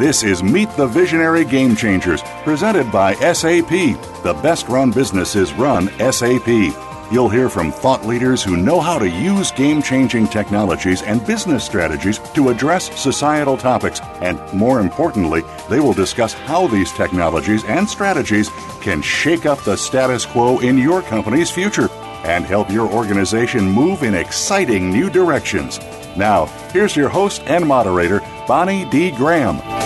This is Meet the Visionary Game Changers, presented by SAP. The best run businesses run SAP. You'll hear from thought leaders who know how to use game changing technologies and business strategies to address societal topics, and more importantly, they will discuss how these technologies and strategies can shake up the status quo in your company's future and help your organization move in exciting new directions. Now, here's your host and moderator, Bonnie D. Graham.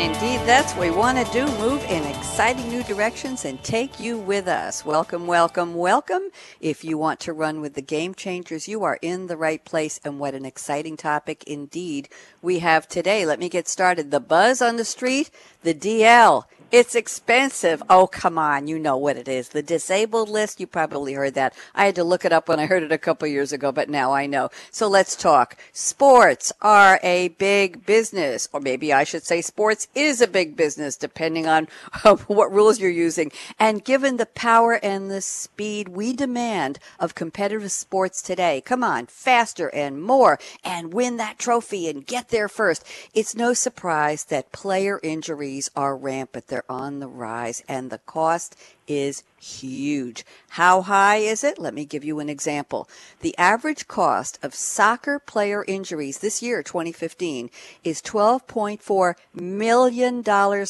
And indeed, that's what we want to do move in exciting new directions and take you with us. Welcome, welcome, welcome. If you want to run with the game changers, you are in the right place. And what an exciting topic indeed we have today. Let me get started. The buzz on the street, the DL. It's expensive. Oh, come on. You know what it is. The disabled list. You probably heard that. I had to look it up when I heard it a couple years ago, but now I know. So let's talk. Sports are a big business, or maybe I should say sports is a big business, depending on um, what rules you're using. And given the power and the speed we demand of competitive sports today, come on, faster and more and win that trophy and get there first. It's no surprise that player injuries are rampant. They're on the rise and the cost is huge. How high is it? Let me give you an example. The average cost of soccer player injuries this year, 2015, is $12.4 million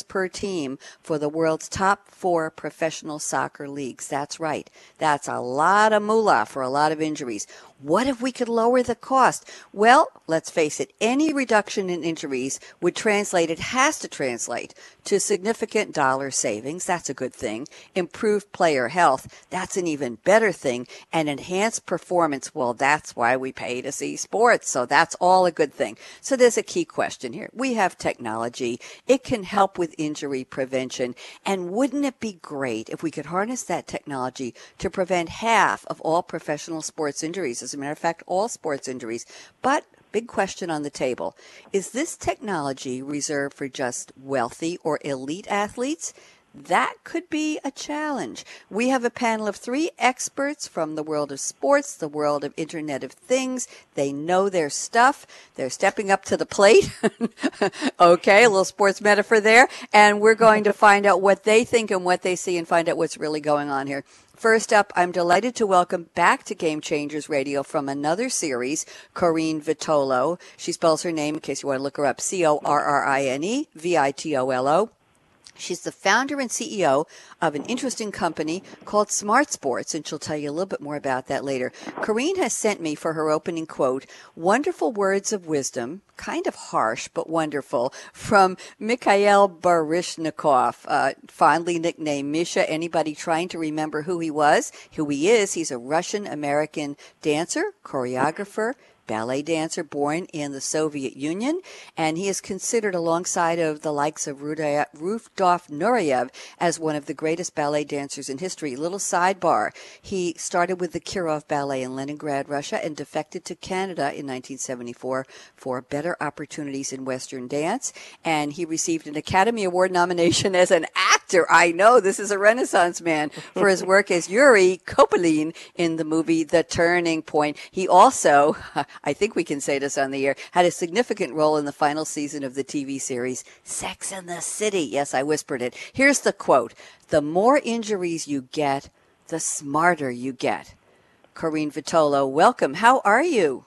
per team for the world's top four professional soccer leagues. That's right. That's a lot of moolah for a lot of injuries. What if we could lower the cost? Well, let's face it, any reduction in injuries would translate, it has to translate to significant dollar savings. That's a good thing. Improved player health. That's an even better thing. And enhance performance. Well, that's why we pay to see sports. So that's all a good thing. So there's a key question here. We have technology. It can help with injury prevention. And wouldn't it be great if we could harness that technology to prevent half of all professional sports injuries? As a matter of fact, all sports injuries. But big question on the table. Is this technology reserved for just wealthy or elite athletes? That could be a challenge. We have a panel of three experts from the world of sports, the world of Internet of Things. They know their stuff. They're stepping up to the plate. okay, a little sports metaphor there. And we're going to find out what they think and what they see and find out what's really going on here. First up, I'm delighted to welcome back to Game Changers Radio from another series, Corrine Vitolo. She spells her name in case you want to look her up, C O R R I N E V I T O L O. She's the founder and CEO of an interesting company called SmartSports, and she'll tell you a little bit more about that later. Corrine has sent me for her opening quote, wonderful words of wisdom, kind of harsh but wonderful, from Mikhail Baryshnikov, uh, fondly nicknamed Misha. Anybody trying to remember who he was, who he is, he's a Russian American dancer, choreographer, ballet dancer born in the Soviet Union, and he is considered alongside of the likes of Rudolf Nureyev as one of the greatest ballet dancers in history. Little sidebar, he started with the Kirov Ballet in Leningrad, Russia, and defected to Canada in 1974 for better opportunities in Western dance, and he received an Academy Award nomination as an actor. I know this is a renaissance man for his work as Yuri Kopylin in the movie The Turning Point. He also, I think we can say this on the air, had a significant role in the final season of the TV series Sex and the City. Yes, I whispered it. Here's the quote The more injuries you get, the smarter you get. Corrine Vitolo, welcome. How are you?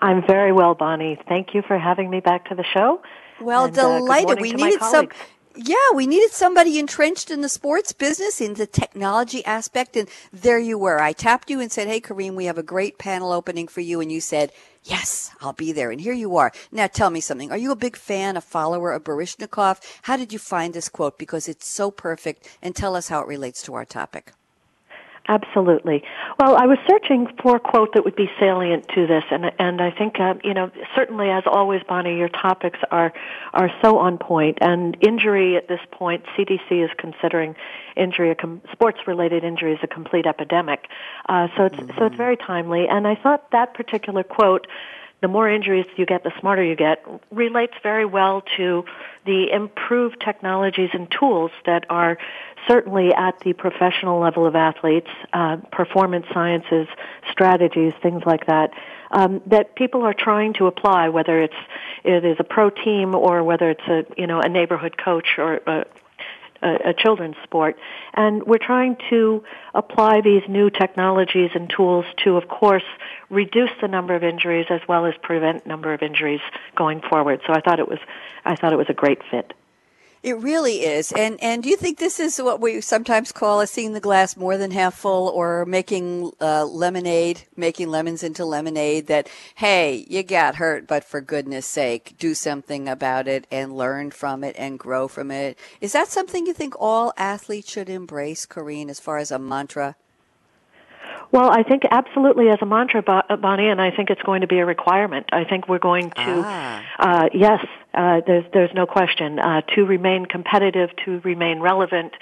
I'm very well, Bonnie. Thank you for having me back to the show. Well, and, delighted. Uh, we needed some Yeah, we needed somebody entrenched in the sports business, in the technology aspect. And there you were. I tapped you and said, Hey, Corrine, we have a great panel opening for you. And you said, Yes, I'll be there. And here you are. Now tell me something. Are you a big fan, a follower of Baryshnikov? How did you find this quote? Because it's so perfect. And tell us how it relates to our topic. Absolutely. Well, I was searching for a quote that would be salient to this, and and I think uh, you know certainly as always, Bonnie, your topics are are so on point. And injury at this point, CDC is considering injury, a com- sports-related injury, is a complete epidemic. Uh, so it's mm-hmm. so it's very timely. And I thought that particular quote the more injuries you get, the smarter you get, relates very well to the improved technologies and tools that are certainly at the professional level of athletes, uh, performance sciences, strategies, things like that, um, that people are trying to apply, whether it's it is a pro team or whether it's a you know a neighborhood coach or a, a, a children's sport. And we're trying to apply these new technologies and tools to, of course, reduce the number of injuries as well as prevent number of injuries going forward. So I thought it was, I thought it was a great fit. It really is. And and do you think this is what we sometimes call a seeing the glass more than half full or making uh, lemonade, making lemons into lemonade that hey, you got hurt, but for goodness sake, do something about it and learn from it and grow from it. Is that something you think all athletes should embrace, Corrine, as far as a mantra? Well, I think absolutely as a mantra, uh, Bonnie, and I think it's going to be a requirement. I think we're going to, ah. uh, yes, uh, there's there's no question uh, to remain competitive, to remain relevant,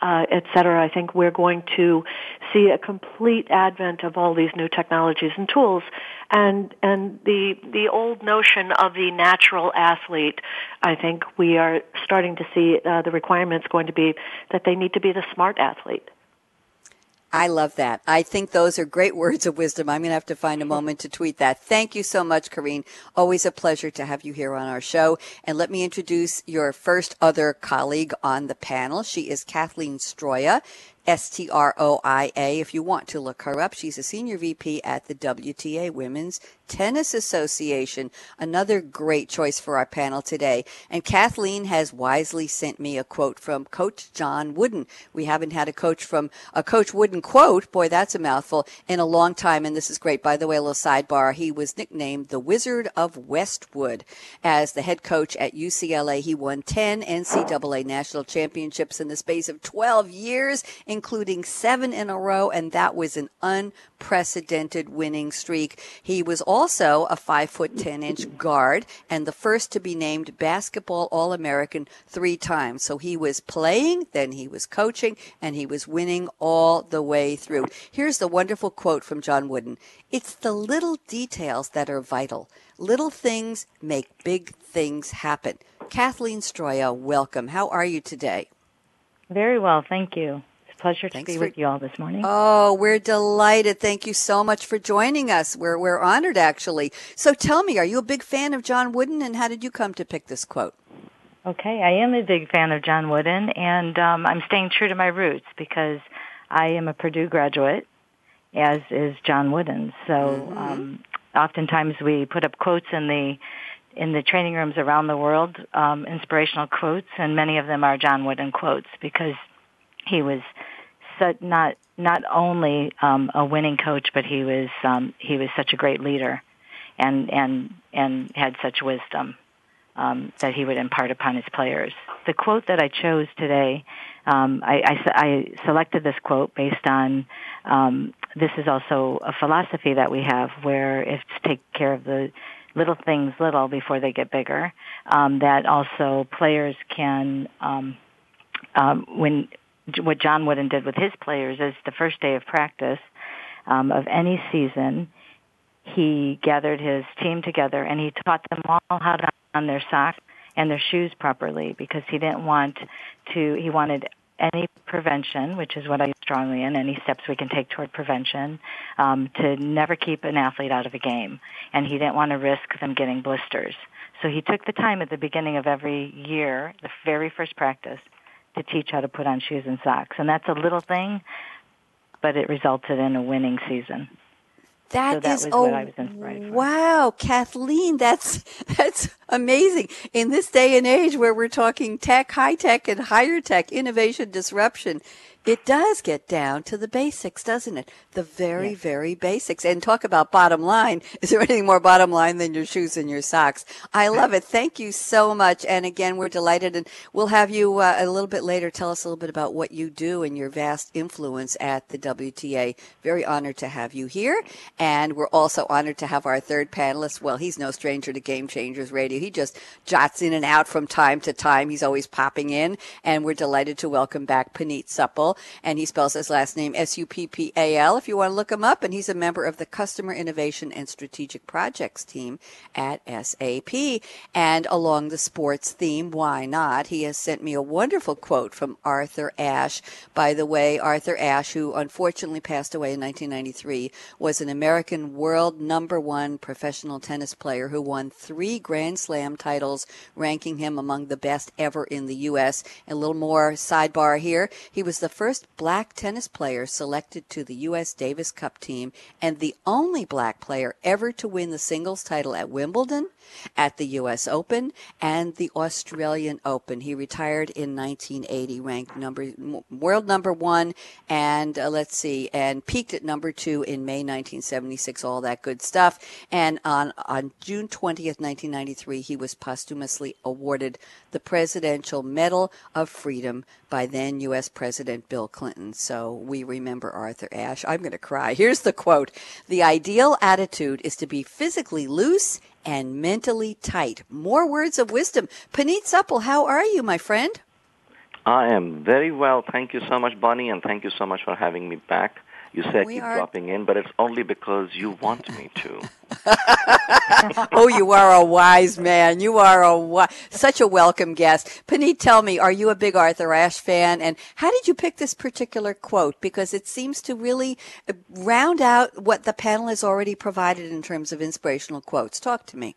uh, et cetera. I think we're going to see a complete advent of all these new technologies and tools, and and the the old notion of the natural athlete. I think we are starting to see uh, the requirements going to be that they need to be the smart athlete I love that. I think those are great words of wisdom. I'm going to have to find a moment to tweet that. Thank you so much, Corrine. Always a pleasure to have you here on our show. And let me introduce your first other colleague on the panel. She is Kathleen Stroia. S T R O I A. If you want to look her up, she's a senior VP at the WTA Women's Tennis Association. Another great choice for our panel today. And Kathleen has wisely sent me a quote from Coach John Wooden. We haven't had a coach from a Coach Wooden quote, boy, that's a mouthful, in a long time. And this is great. By the way, a little sidebar. He was nicknamed the Wizard of Westwood. As the head coach at UCLA, he won 10 NCAA national championships in the space of 12 years, including seven in a row. And that was an unprecedented winning streak. He was also also a five foot ten inch guard and the first to be named basketball All American three times. So he was playing, then he was coaching, and he was winning all the way through. Here's the wonderful quote from John Wooden. It's the little details that are vital. Little things make big things happen. Kathleen Stroia, welcome. How are you today? Very well, thank you pleasure to Thanks be for, with you all this morning. Oh, we're delighted. Thank you so much for joining us. We're we're honored actually. So tell me, are you a big fan of John Wooden and how did you come to pick this quote? Okay, I am a big fan of John Wooden and um, I'm staying true to my roots because I am a Purdue graduate, as is John Wooden. So mm-hmm. um, oftentimes we put up quotes in the in the training rooms around the world, um, inspirational quotes, and many of them are John Wooden quotes because he was not not only um, a winning coach, but he was um, he was such a great leader, and and and had such wisdom um, that he would impart upon his players. The quote that I chose today, um, I, I, I selected this quote based on um, this is also a philosophy that we have where it's take care of the little things little before they get bigger. Um, that also players can um, um, when what John Wooden did with his players is the first day of practice um, of any season, he gathered his team together and he taught them all how to on their socks and their shoes properly because he didn't want to. He wanted any prevention, which is what I strongly in, any steps we can take toward prevention, um, to never keep an athlete out of a game. And he didn't want to risk them getting blisters. So he took the time at the beginning of every year, the very first practice, to teach how to put on shoes and socks. And that's a little thing, but it resulted in a winning season. That, so that is oh, what I was inspired for. wow, Kathleen, that's that's amazing. In this day and age where we're talking tech, high tech, and higher tech, innovation, disruption, it does get down to the basics, doesn't it? The very, very basics. And talk about bottom line. Is there anything more bottom line than your shoes and your socks? I love it. Thank you so much. And again, we're delighted. And we'll have you uh, a little bit later tell us a little bit about what you do and your vast influence at the WTA. Very honored to have you here. And we're also honored to have our third panelist. Well, he's no stranger to Game Changers Radio. He just jots in and out from time to time. He's always popping in. And we're delighted to welcome back Puneet And he spells his last name S-U-P-P-A-L if you want to look him up. And he's a member of the Customer Innovation and Strategic Projects team at SAP. And along the sports theme, why not? He has sent me a wonderful quote from Arthur Ashe. By the way, Arthur Ashe, who unfortunately passed away in 1993, was an American world number one professional tennis player who won three Grand Slam titles, ranking him among the best ever in the U.S. A little more sidebar here. He was the first black tennis player selected to the U.S. Davis Cup team and the only black player ever to win the singles title at Wimbledon, at the U.S. Open, and the Australian Open. He retired in 1980, ranked number world number one, and uh, let's see, and peaked at number two in May 1976. All that good stuff. And on on June 20th, 1993, he was posthumously awarded the Presidential Medal of Freedom by then U.S. President Bill Clinton. So we remember Arthur Ashe. I'm going to cry. Here's the quote The ideal attitude is to be physically loose and mentally tight. More words of wisdom. Puneet Suppal, how are you, my friend? I am very well. Thank you so much, Bonnie, and thank you so much for having me back. You said We keep are- dropping in, but it's only because you want me to. oh, you are a wise man. You are a wi- such a welcome guest. Puneet, tell me, are you a big Arthur Ashe fan? And how did you pick this particular quote? Because it seems to really uh, round out what the panel has already provided in terms of inspirational quotes. Talk to me.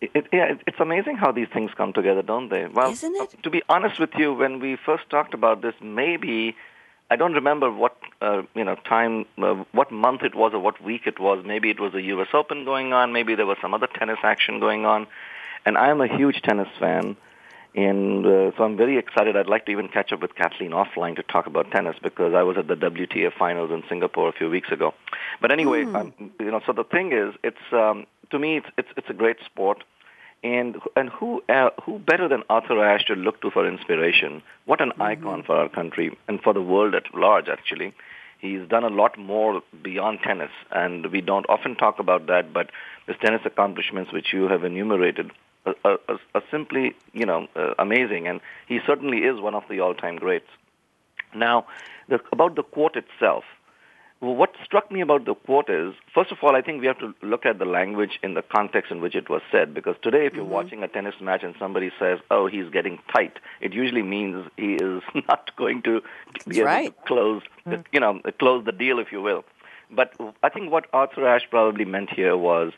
It, it, yeah, it, it's amazing how these things come together, don't they? Well, Isn't it? to be honest with you, when we first talked about this, maybe I don't remember what uh, you know time, uh, what month it was, or what week it was. Maybe it was a U.S. Open going on. Maybe there was some other tennis action going on. And I am a huge tennis fan, and uh, so I'm very excited. I'd like to even catch up with Kathleen offline to talk about tennis because I was at the WTA finals in Singapore a few weeks ago. But anyway, um, you know, so the thing is, it's um, to me, it's it's, it's a great sport. And and who uh, who better than Arthur Ashe to look to for inspiration? What an icon for our country and for the world at large. Actually, he's done a lot more beyond tennis, and we don't often talk about that. But his tennis accomplishments, which you have enumerated, are, are, are simply you know uh, amazing, and he certainly is one of the all-time greats. Now, the, about the quote itself. Well, what struck me about the quote is, first of all, I think we have to look at the language in the context in which it was said. Because today, if you're mm-hmm. watching a tennis match and somebody says, "Oh, he's getting tight," it usually means he is not going to be able right. to close, the, mm. you know, close the deal, if you will. But I think what Arthur Ashe probably meant here was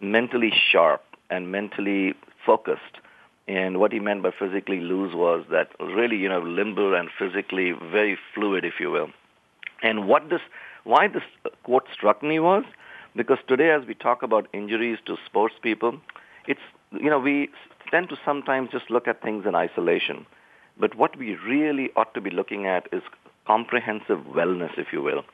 mentally sharp and mentally focused. And what he meant by physically loose was that really, you know, limber and physically very fluid, if you will. And what this, why this quote struck me was because today, as we talk about injuries to sports people, it's you know we tend to sometimes just look at things in isolation, but what we really ought to be looking at is comprehensive wellness, if you will,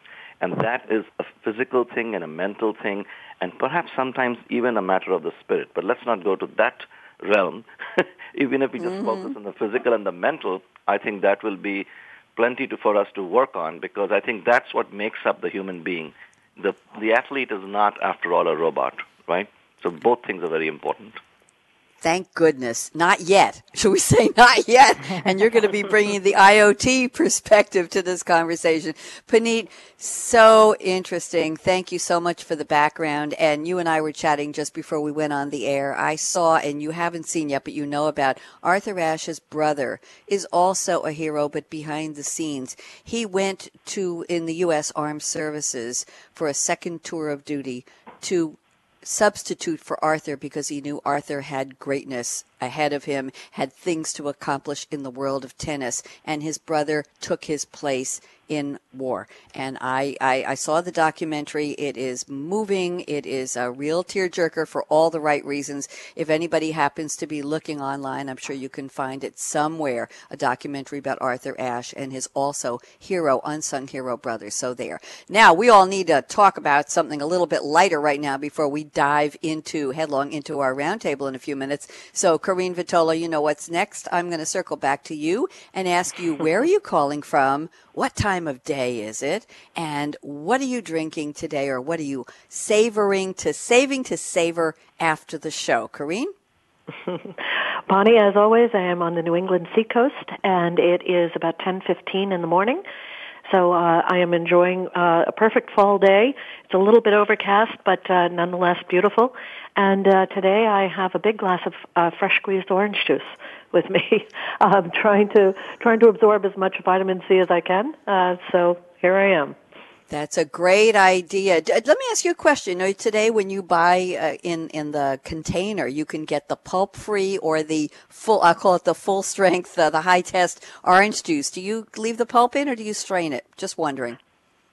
and that is a physical thing and a mental thing, and perhaps sometimes even a matter of the spirit. But let's not go to that realm. even if we just mm-hmm. focus on the physical and the mental, I think that will be plenty to, for us to work on because I think that's what makes up the human being. The, the athlete is not, after all, a robot, right? So both things are very important. Thank goodness. Not yet. Shall we say not yet? And you're going to be bringing the IoT perspective to this conversation. Puneet, so interesting. Thank you so much for the background. And you and I were chatting just before we went on the air. I saw, and you haven't seen yet, but you know about Arthur Ashe's brother is also a hero, but behind the scenes. He went to, in the U.S. Armed Services for a second tour of duty to substitute for Arthur because he knew Arthur had greatness ahead of him, had things to accomplish in the world of tennis, and his brother took his place in war. And I, I, I, saw the documentary. It is moving. It is a real tearjerker for all the right reasons. If anybody happens to be looking online, I'm sure you can find it somewhere. A documentary about Arthur Ashe and his also hero, unsung hero brother. So there. Now we all need to talk about something a little bit lighter right now before we dive into headlong into our roundtable in a few minutes. So Corrine Vitolo, you know what's next. I'm going to circle back to you and ask you where are you calling from? What time of day is it? And what are you drinking today or what are you savoring to saving to savor after the show? Corrine? Bonnie, as always, I am on the New England seacoast and it is about 10:15 in the morning. So uh, I am enjoying uh, a perfect fall day. It's a little bit overcast, but uh, nonetheless beautiful. And uh, today I have a big glass of uh, fresh squeezed orange juice with me, um, trying to trying to absorb as much vitamin C as I can. Uh, so here I am. That's a great idea. Let me ask you a question. Today, when you buy uh, in in the container, you can get the pulp free or the full. I call it the full strength, uh, the high test orange juice. Do you leave the pulp in or do you strain it? Just wondering.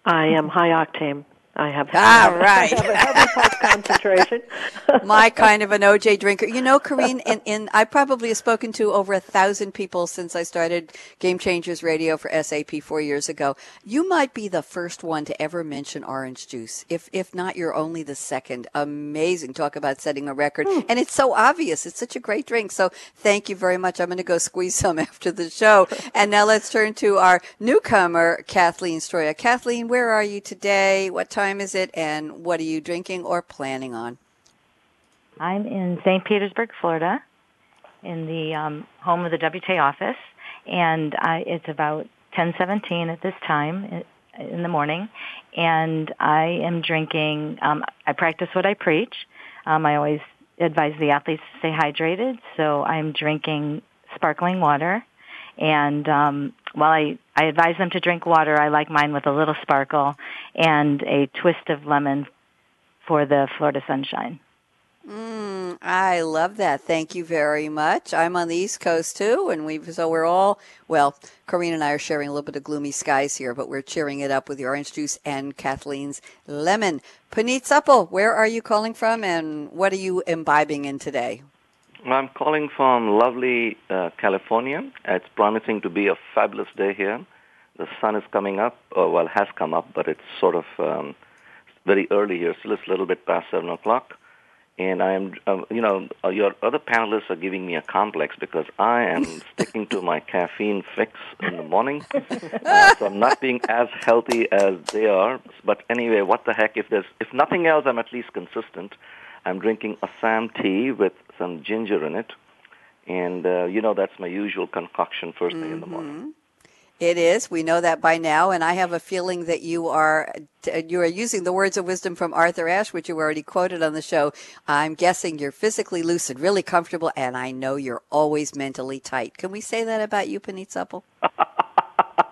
I am high octane. I have ah right. I have a heavy concentration. My kind of an OJ drinker. You know, Corrine, in, in I probably have spoken to over a thousand people since I started Game Changers Radio for SAP four years ago. You might be the first one to ever mention orange juice. If if not, you're only the second. Amazing. Talk about setting a record. Hmm. And it's so obvious. It's such a great drink. So thank you very much. I'm going to go squeeze some after the show. and now let's turn to our newcomer, Kathleen Stroia. Kathleen, where are you today? What time? Time is it, and what are you drinking or planning on? I'm in St. Petersburg, Florida, in the um, home of the WTA office, and I, it's about 10:17 at this time in the morning, and I am drinking. Um, I practice what I preach. Um, I always advise the athletes to stay hydrated, so I'm drinking sparkling water and um, while I, I advise them to drink water, I like mine with a little sparkle and a twist of lemon for the Florida sunshine. Mm, I love that. Thank you very much. I'm on the East Coast too, and we so we're all well. Corrine and I are sharing a little bit of gloomy skies here, but we're cheering it up with the orange juice and Kathleen's lemon. Puneet Suppal, where are you calling from, and what are you imbibing in today? I'm calling from lovely uh, California. It's promising to be a fabulous day here. The sun is coming up, or well, has come up, but it's sort of um, very early here. Still, it's a little bit past seven o'clock. And I am, uh, you know, uh, your other panelists are giving me a complex because I am sticking to my caffeine fix in the morning. Uh, so I'm not being as healthy as they are. But anyway, what the heck? If there's, if nothing else, I'm at least consistent. I'm drinking Assam tea with some ginger in it. And, uh, you know, that's my usual concoction 1st thing mm-hmm. in the morning. Mm-hmm. It is. We know that by now, and I have a feeling that you are you are using the words of wisdom from Arthur Ashe, which you already quoted on the show. I'm guessing you're physically lucid, really comfortable, and I know you're always mentally tight. Can we say that about you, Puneet Suppal?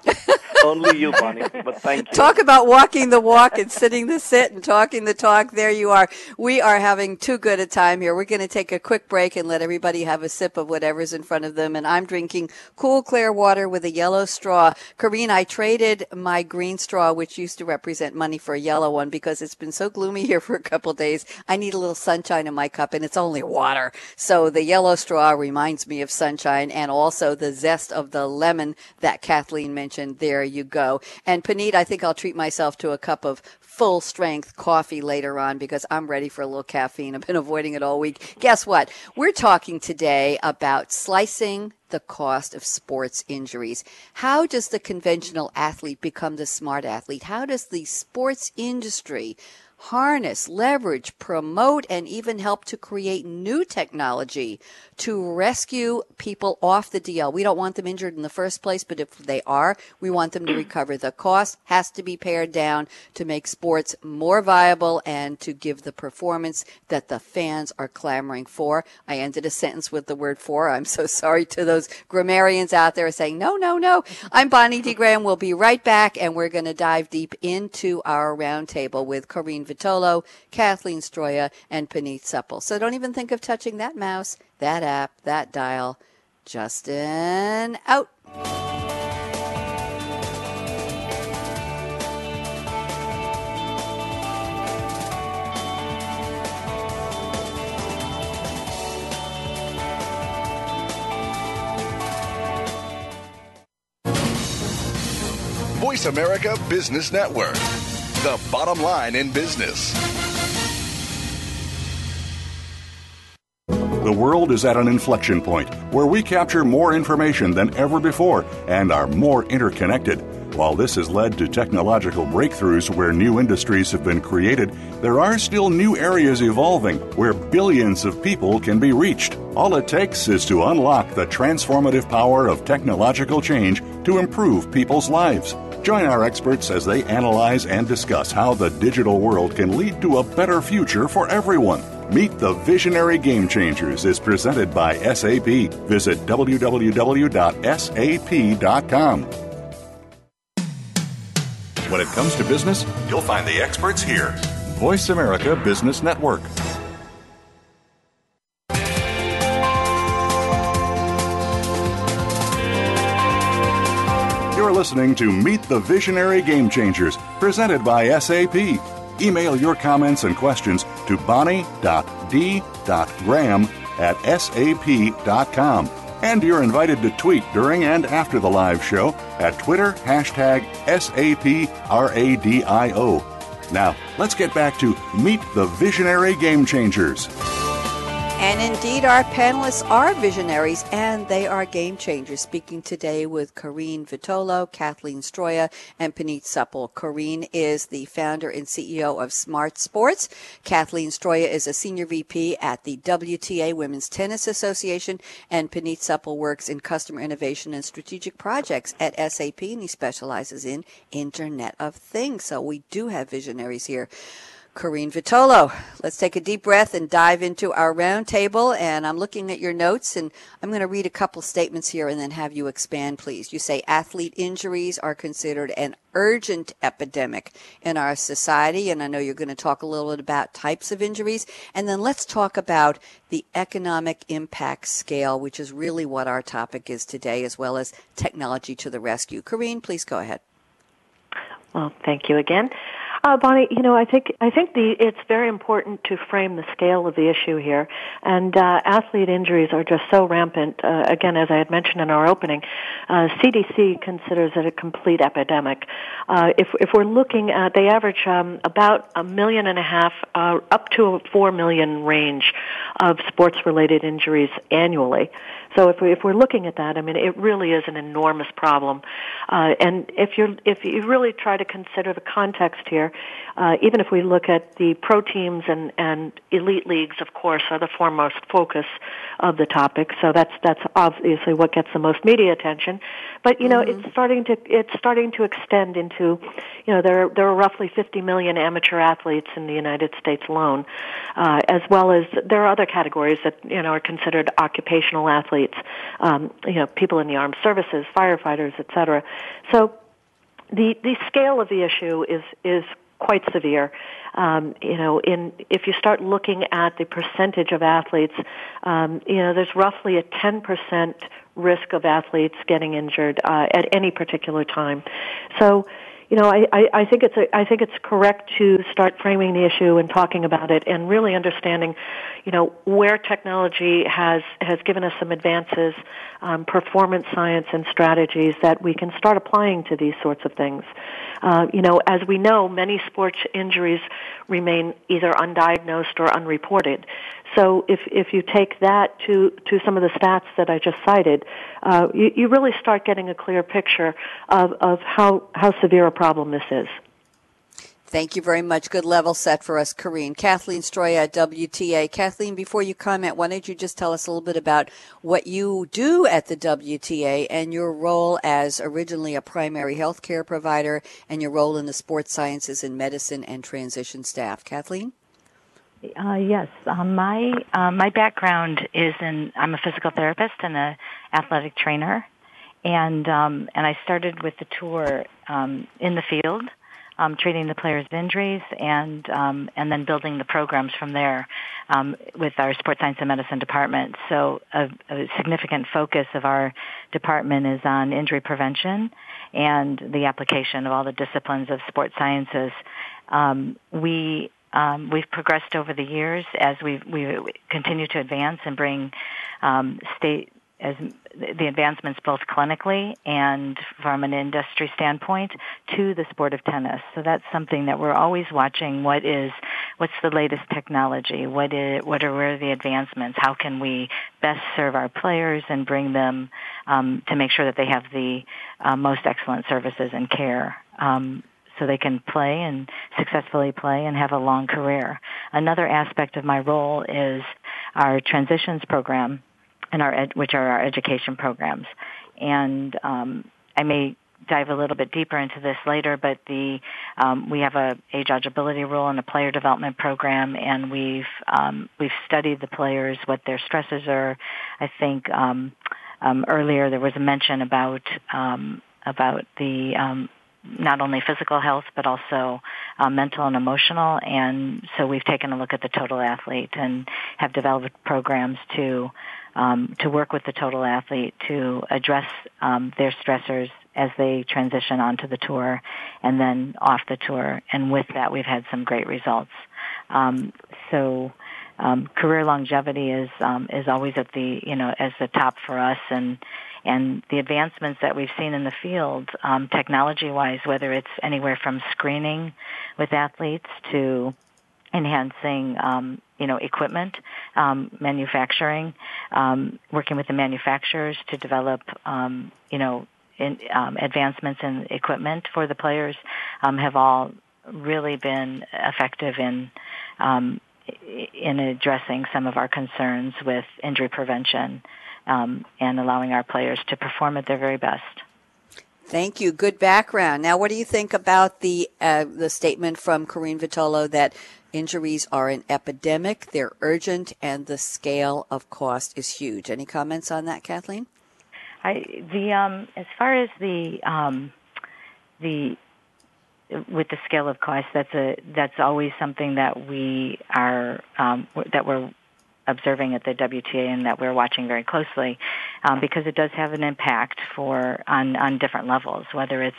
Only you, Bonnie. But thank you. Talk about walking the walk and sitting the sit and talking the talk. There you are. We are having too good a time here. We're going to take a quick break and let everybody have a sip of whatever's in front of them. And I'm drinking cool, clear water with a yellow straw. Corrine, I traded my green straw, which used to represent money, for a yellow one because it's been so gloomy here for a couple days. I need a little sunshine in my cup, and it's only water. So the yellow straw reminds me of sunshine and also the zest of the lemon that Kathleen mentioned. And there you go. And Puneet, I think I'll treat myself to a cup of full strength coffee later on because I'm ready for a little caffeine. I've been avoiding it all week. Guess what? We're talking today about slicing the cost of sports injuries. How does the conventional athlete become the smart athlete? How does the sports industry harness, leverage, promote, and even help to create new technology to rescue people off the DL. We don't want them injured in the first place, but if they are, we want them to recover. The cost has to be pared down to make sports more viable and to give the performance that the fans are clamoring for. I ended a sentence with the word for. I'm so sorry to those grammarians out there saying, no, no, no. I'm Bonnie D. Graham. We'll be right back and we're going to dive deep into our roundtable with Corrine Vitolo, Kathleen Stroia, and Puneet Suppal. So don't even think of touching that mouse, that app, that dial. Justin out. Voice America Business Network, the bottom line in business. The world is at an inflection point where we capture more information than ever before and are more interconnected. While this has led to technological breakthroughs where new industries have been created, there are still new areas evolving where billions of people can be reached. All it takes is to unlock the transformative power of technological change to improve people's lives. Join our experts as they analyze and discuss how the digital world can lead to a better future for everyone. Meet the Visionary Game Changers is presented by SAP. Visit www.sap.com. When it comes to business, you'll find the experts here. Voice America Business Network. Listening to Meet the Visionary Game Changers, presented by SAP. Email your comments and questions to bonnie.d.graham at sap.com. And you're invited to tweet during and after the live show at Twitter hashtag SAPRADIO. Now, let's get back to Meet the Visionary Game Changers. And indeed, our panelists are visionaries and they are game changers. Speaking today with Corrine Vitolo, Kathleen Stroia, and Puneet Suppal. Corrine is the founder and CEO of SmartSports. Kathleen Stroia is a senior VP at the WTA Women's Tennis Association, and Puneet Suppal works in customer innovation and strategic projects at SAP, and he specializes in Internet of Things. So we do have visionaries here. Corrine Vitolo. Let's take a deep breath and dive into our roundtable. And I'm looking at your notes, and I'm going to read a couple statements here and then have you expand, please. You say athlete injuries are considered an urgent epidemic in our society. And I know you're going to talk a little bit about types of injuries. And then let's talk about the economic impact scale, which is really what our topic is today, as well as technology to the rescue. Corrine, please go ahead. Well, thank you again. Uh, Bonnie, you know, I think I think the it's very important to frame the scale of the issue here, and uh, athlete injuries are just so rampant. Uh, again, as I had mentioned in our opening, uh, CDC considers it a complete epidemic. Uh, if if we're looking at, they average um, about a million and a half, uh, up to a four million range of sports-related injuries annually. So if we if we're looking at that, I mean, it really is an enormous problem. Uh, and if you if you really try to consider the context here, uh, even if we look at the pro teams and and elite leagues, of course, are the foremost focus of the topic. So that's that's obviously what gets the most media attention. But you know, mm-hmm. it's starting to it's starting to extend into, you know, there there are roughly 50 million amateur athletes in the United States alone, uh, as well as there are other categories that you know are considered occupational athletes, um, you know, people in the armed services, firefighters, etc. So the the scale of the issue is is quite severe. Um, you know, in if you start looking at the percentage of athletes, um, you know, there's roughly a 10% risk of athletes getting injured uh, at any particular time. So, you know, I, I, I think it's a, I think it's correct to start framing the issue and talking about it and really understanding, you know, where technology has has given us some advances, um, performance science and strategies that we can start applying to these sorts of things. Uh, you know, as we know, many sports injuries remain either undiagnosed or unreported. So if if you take that to to some of the stats that I just cited, uh, you, you really start getting a clear picture of of how how severe a problem this is. Thank you very much. Good level set for us, Corrine. Kathleen Stroia at WTA. Kathleen, before you comment, why don't you just tell us a little bit about what you do at the WTA and your role as originally a primary health care provider and your role in the sports sciences and medicine and transition staff. Kathleen? Uh, yes, um, my uh, my background is in I'm a physical therapist and a athletic trainer, and um, and I started with the tour um, in the field um, treating the players' injuries and um, and then building the programs from there um, with our sports science and medicine department. So a, a significant focus of our department is on injury prevention and the application of all the disciplines of sports sciences. Um, we um, we've progressed over the years as we we continue to advance and bring um, state as the advancements both clinically and from an industry standpoint to the sport of tennis. So that's something that we're always watching. What is, what's the latest technology? What is, what are, where are the advancements? How can we best serve our players and bring them um, to make sure that they have the uh, most excellent services and care? Um, so they can play and successfully play and have a long career. Another aspect of my role is our transitions program and our ed- which are our education programs. And um, I may dive a little bit deeper into this later, but the um, we have a age eligibility rule and a player development program, and we've um, we've studied the players, what their stresses are. I think um, um, earlier there was a mention about um, about the um, not only physical health but also uh, mental and emotional. And so we've taken a look at the total athlete and have developed programs to um, to work with the total athlete to address um, their stressors as they transition onto the tour and then off the tour. And with that, we've had some great results. Um, so. Um, career longevity is um, is always at the you know as the top for us, and and the advancements that we've seen in the field, um, technology-wise, whether it's anywhere from screening with athletes to enhancing um, you know equipment um, manufacturing um, working with the manufacturers to develop um, you know in, um, advancements in equipment for the players um, have all really been effective in um, in addressing some of our concerns with injury prevention um, and allowing our players to perform at their very best. Thank you. Good background. Now, what do you think about the uh, the statement from Corrine Vitolo that injuries are an epidemic, they're urgent, and the scale of cost is huge? Any comments on that, Kathleen? I the um, as far as the um, the with the scale of cost, that's a that's always something that we are um, that we're observing at the WTA and that we're watching very closely um, because it does have an impact for on on different levels, whether it's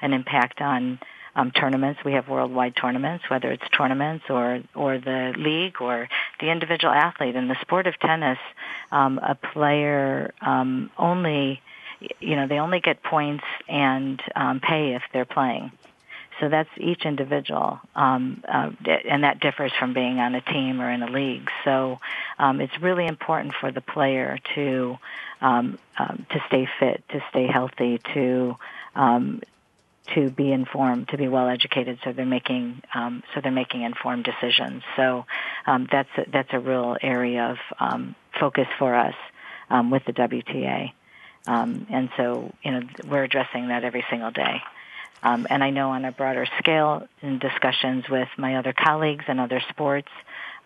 an impact on um, tournaments. We have worldwide tournaments, whether it's tournaments or or the league or the individual athlete. In the sport of tennis, um, a player um, only, you know, they only get points and um, pay if they're playing. So that's each individual, um, uh, and that differs from being on a team or in a league. So um, it's really important for the player to um, um, to stay fit, to stay healthy, to um, to be informed, to be well educated, so they're making um, so they're making informed decisions. So um, that's a, that's a real area of um, focus for us um, with the WTA, um, and so you know we're addressing that every single day. Um, and I know on a broader scale, in discussions with my other colleagues and other sports,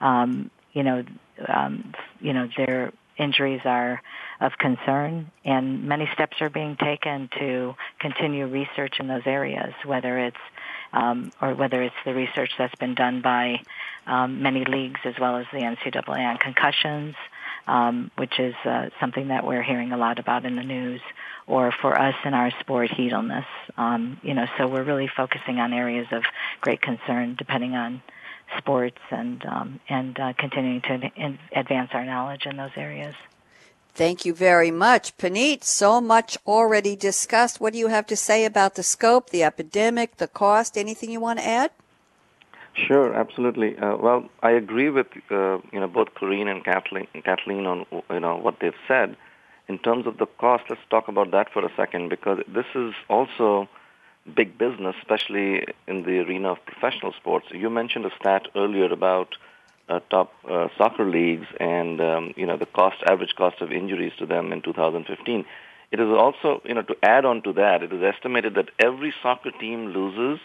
um, you know, um, you know, their injuries are of concern, and many steps are being taken to continue research in those areas, whether it's um, or whether it's the research that's been done by um, many leagues as well as the NCAA on concussions, um, which is uh, something that we're hearing a lot about in the news, or for us in our sport, heat illness. Um, you know, so we're really focusing on areas of great concern, depending on sports, and um, and uh, continuing to in- advance our knowledge in those areas. Thank you very much. Puneet. so much already discussed. What do you have to say about the scope, the epidemic, the cost? Anything you want to add? Sure, absolutely. Uh, well, I agree with uh, you know both Corrine and Kathleen, Kathleen on you know what they've said. In terms of the cost, let's talk about that for a second because this is also big business, especially in the arena of professional sports. You mentioned a stat earlier about uh, top uh, soccer leagues and um, you know the cost, average cost of injuries to them in 2015. It is also you know to add on to that, it is estimated that every soccer team loses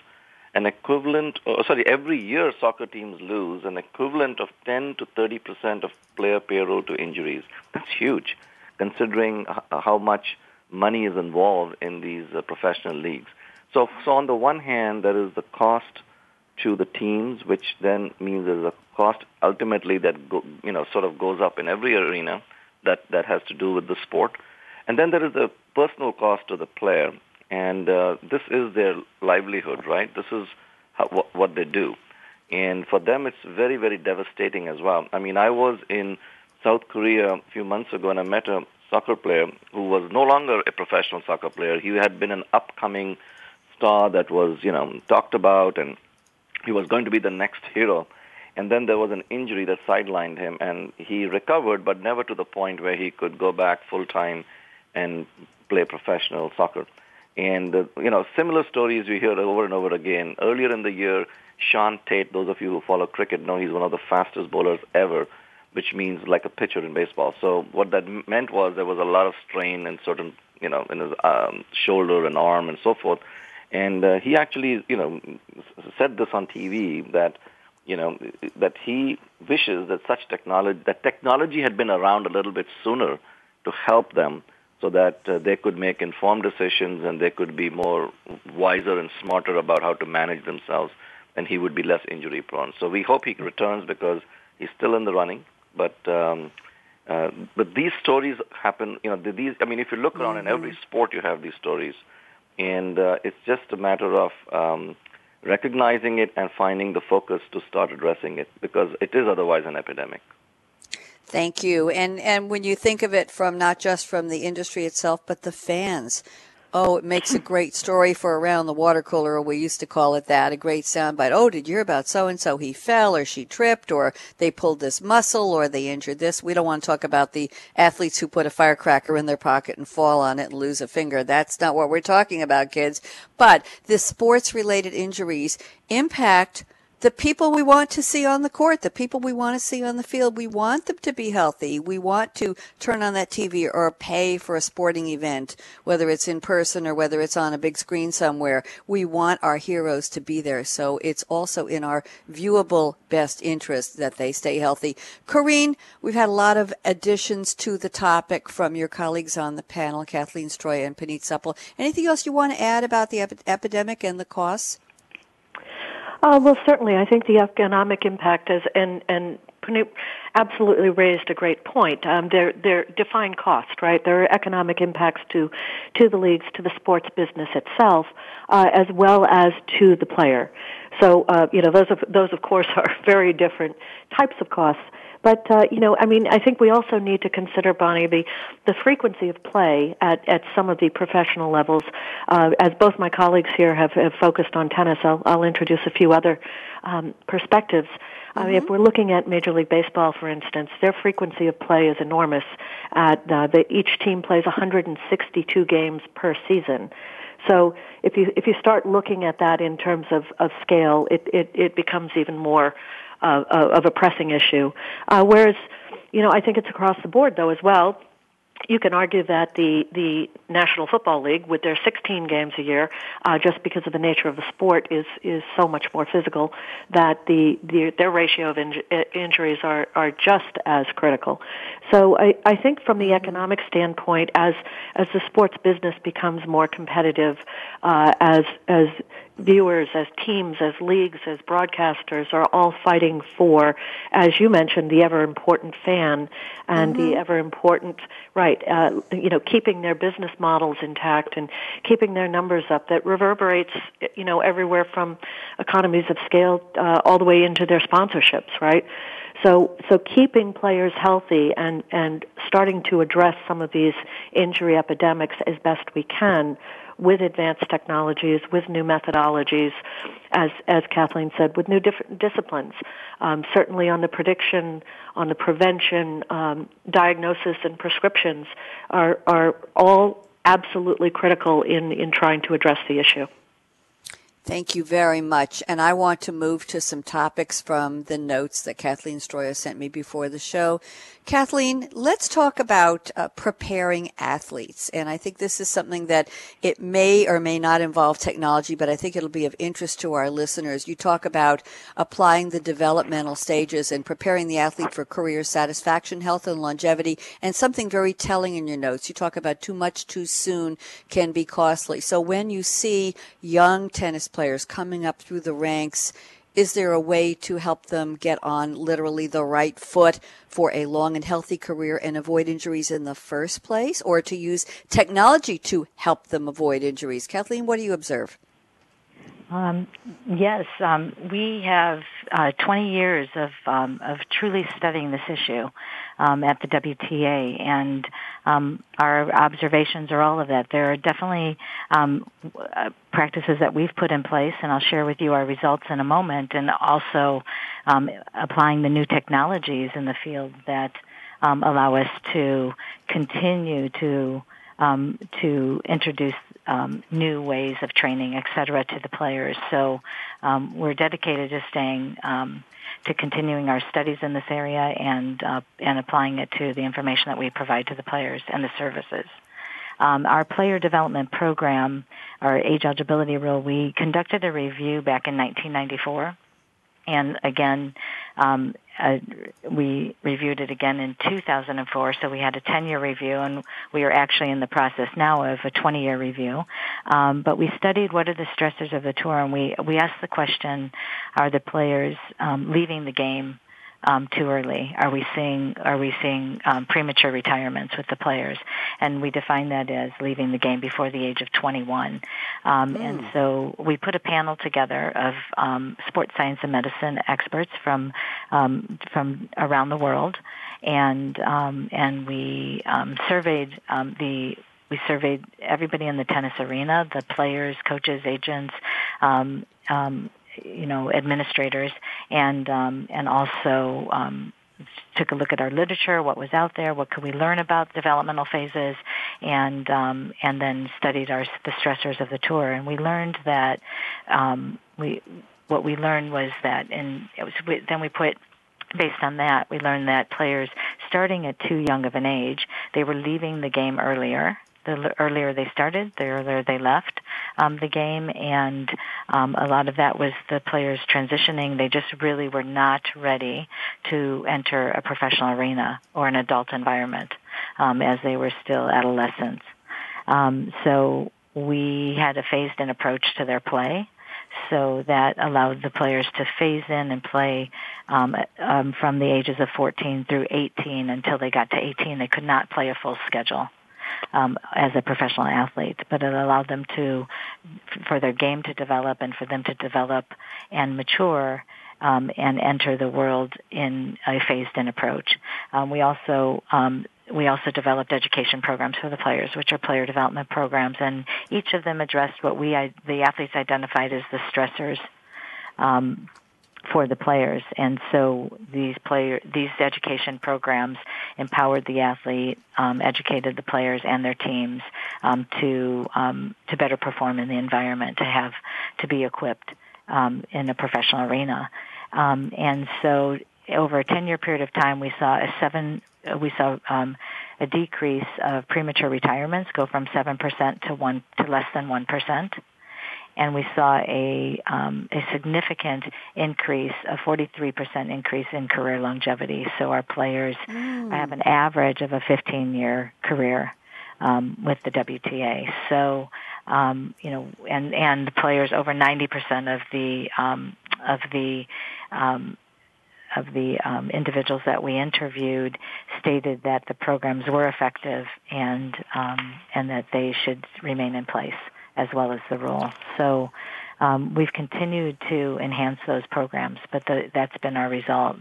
an equivalent, oh, sorry, every year soccer teams lose an equivalent of 10 to 30 percent of player payroll to injuries. That's huge, considering h- how much money is involved in these uh, professional leagues. So, so on the one hand, there is the cost to the teams, which then means there's a cost ultimately that go, you know sort of goes up in every arena that that has to do with the sport, and then there is the personal cost to the player, and uh, this is their livelihood, right? This is how, what, what they do, and for them it's very very devastating as well. I mean, I was in South Korea a few months ago, and I met a soccer player who was no longer a professional soccer player. He had been an upcoming star that was, you know, talked about, and he was going to be the next hero. And then there was an injury that sidelined him, and he recovered, but never to the point where he could go back full time and play professional soccer. And uh, you know, similar stories we hear over and over again. Earlier in the year, Shaun Tait, those of you who follow cricket know he's one of the fastest bowlers ever, which means like a pitcher in baseball. So what that meant was there was a lot of strain in certain, you know, in his um, shoulder and arm and so forth. And uh, he actually, you know, said this on TV that, you know, that he wishes that such technology, that technology had been around a little bit sooner to help them so that uh, they could make informed decisions and they could be more wiser and smarter about how to manage themselves and he would be less injury prone. So we hope he returns because he's still in the running. But um, uh, but these stories happen. You know, these. I mean, if you look around mm-hmm. in every sport, you have these stories, and uh, it's just a matter of um, recognizing it and finding the focus to start addressing it because it is otherwise an epidemic. Thank you. And and when you think of it from not just from the industry itself, but the fans, Oh, it makes a great story for around the water cooler. We used to call it that. A great soundbite. Oh, did you hear about so and so? He fell or she tripped or they pulled this muscle or they injured this. We don't want to talk about the athletes who put a firecracker in their pocket and fall on it and lose a finger. That's not what we're talking about, kids. But the sports related injuries impact the people we want to see on the court, the people we want to see on the field, we want them to be healthy. We want to turn on that TV or pay for a sporting event, whether it's in person or whether it's on a big screen somewhere. We want our heroes to be there. So it's also in our viewable best interest that they stay healthy. Corrine, we've had a lot of additions to the topic from your colleagues on the panel, Kathleen Stroia and Puneet Suppal. Anything else you want to add about the ep- epidemic and the costs? Uh, well, certainly, I think the economic impact is, and and absolutely raised a great point. Um, they're they're defined cost, right? There are economic impacts to to the leagues, to the sports business itself, uh, as well as to the player. So, uh, you know, those of those of course are very different types of costs. But uh, you know, I mean, I think we also need to consider, Bonnie, the the frequency of play at at some of the professional levels. Uh, as both my colleagues here have, have focused on tennis, I'll, I'll introduce a few other um, perspectives. Mm-hmm. I mean, if we're looking at Major League Baseball, for instance, their frequency of play is enormous. At uh, the, each team plays 162 games per season. So if you if you start looking at that in terms of, of scale, it, it, it becomes even more uh, of a pressing issue. Uh, whereas, you know, I think it's across the board though as well you can argue that the the National Football League, with their 16 games a year, uh, just because of the nature of the sport, is is so much more physical that the, the their ratio of inj- injuries are are just as critical. So I, I think from the economic standpoint, as as the sports business becomes more competitive, uh, as as viewers, as teams, as leagues, as broadcasters are all fighting for, as you mentioned, the ever important fan and mm-hmm. the ever important, right, uh, you know, keeping their business models intact and keeping their numbers up that reverberates, you know, everywhere from economies of scale uh, all the way into their sponsorships, right? So, so keeping players healthy and, and starting to address some of these injury epidemics as best we can with advanced technologies, with new methodologies, as as Kathleen said, with new different disciplines. Um, certainly on the prediction, on the prevention, um, diagnosis, and prescriptions are are all absolutely critical in in trying to address the issue. Thank you very much. And I want to move to some topics from the notes that Kathleen Stroia sent me before the show. Kathleen, let's talk about uh, preparing athletes. And I think this is something that it may or may not involve technology, but I think it'll be of interest to our listeners. You talk about applying the developmental stages and preparing the athlete for career satisfaction, health, and longevity. And something very telling in your notes. You talk about too much too soon can be costly. So when you see young tennis players coming up through the ranks, is there a way to help them get on literally the right foot for a long and healthy career and avoid injuries in the first place, or to use technology to help them avoid injuries? Kathleen, what do you observe? Um, yes, um, we have uh, 20 years of um, of truly studying this issue um, at the WTA, and um, our observations are all of that. There are definitely um, uh, practices that we've put in place, and I'll share with you our results in a moment, and also applying the new technologies in the field that allow us to continue to um, to introduce um, new ways of training, et cetera, to the players. So um, we're dedicated to staying um, to continuing our studies in this area and uh, and applying it to the information that we provide to the players and the services. Um, our player development program, our age eligibility rule, we conducted a review back in 1994 and again, um, uh, we reviewed it again in 2004. So we had a 10-year review, and we are actually in the process now of a 20-year review. Um, but we studied what are the stressors of the tour, and we we asked the question: Are the players um, leaving the game um, too early? Are we seeing are we seeing um, premature retirements with the players? And we define that as leaving the game before the age of 21. Um, mm. And so we put a panel together of um, sports science and medicine experts from um, from around the world, and um, and we um, surveyed um, the we surveyed everybody in the tennis arena, the players, coaches, agents, um, um, you know administrators and um, and also um, took a look at our literature, what was out there, what could we learn about developmental phases, and um, and then studied our the stressors of the tour. And we learned that um, we what we learned was that, and it was we, then we put based on that, we learned that players starting at too young of an age, they were leaving the game earlier the earlier they started, the earlier they left um, the game, and um, a lot of that was the players transitioning. They just really were not ready to enter a professional arena or an adult environment um, as they were still adolescents. Um, so we had a phased-in approach to their play so that allowed the players to phase in and play um, um, from the ages of 14 through 18 until they got to 18. They could not play a full schedule um, as a professional athlete, but it allowed them to, for their game to develop and for them to develop and mature um, and enter the world in a phased-in approach. Um, we also um, we also developed education programs for the players, which are player development programs, and each of them addressed what we the athletes identified as the stressors um, for the players. And so these player these education programs empowered the athlete, um, educated the players and their teams um, to um, to better perform in the environment, to have to be equipped um, in a professional arena. Um, and so over a 10 year period of time, we saw a seven we saw um, a decrease of premature retirements go from 7% to one to less than 1% and we saw a um, a significant increase, a 43% increase in career longevity. So our players mm. have an average of a 15-year career um, with the WTA. So um, you know, and and the players over 90% of the um, of the um, of the um, individuals that we interviewed stated that the programs were effective and um, and that they should remain in place as well as the rule. So um, we've continued to enhance those programs, but the, that's been our result.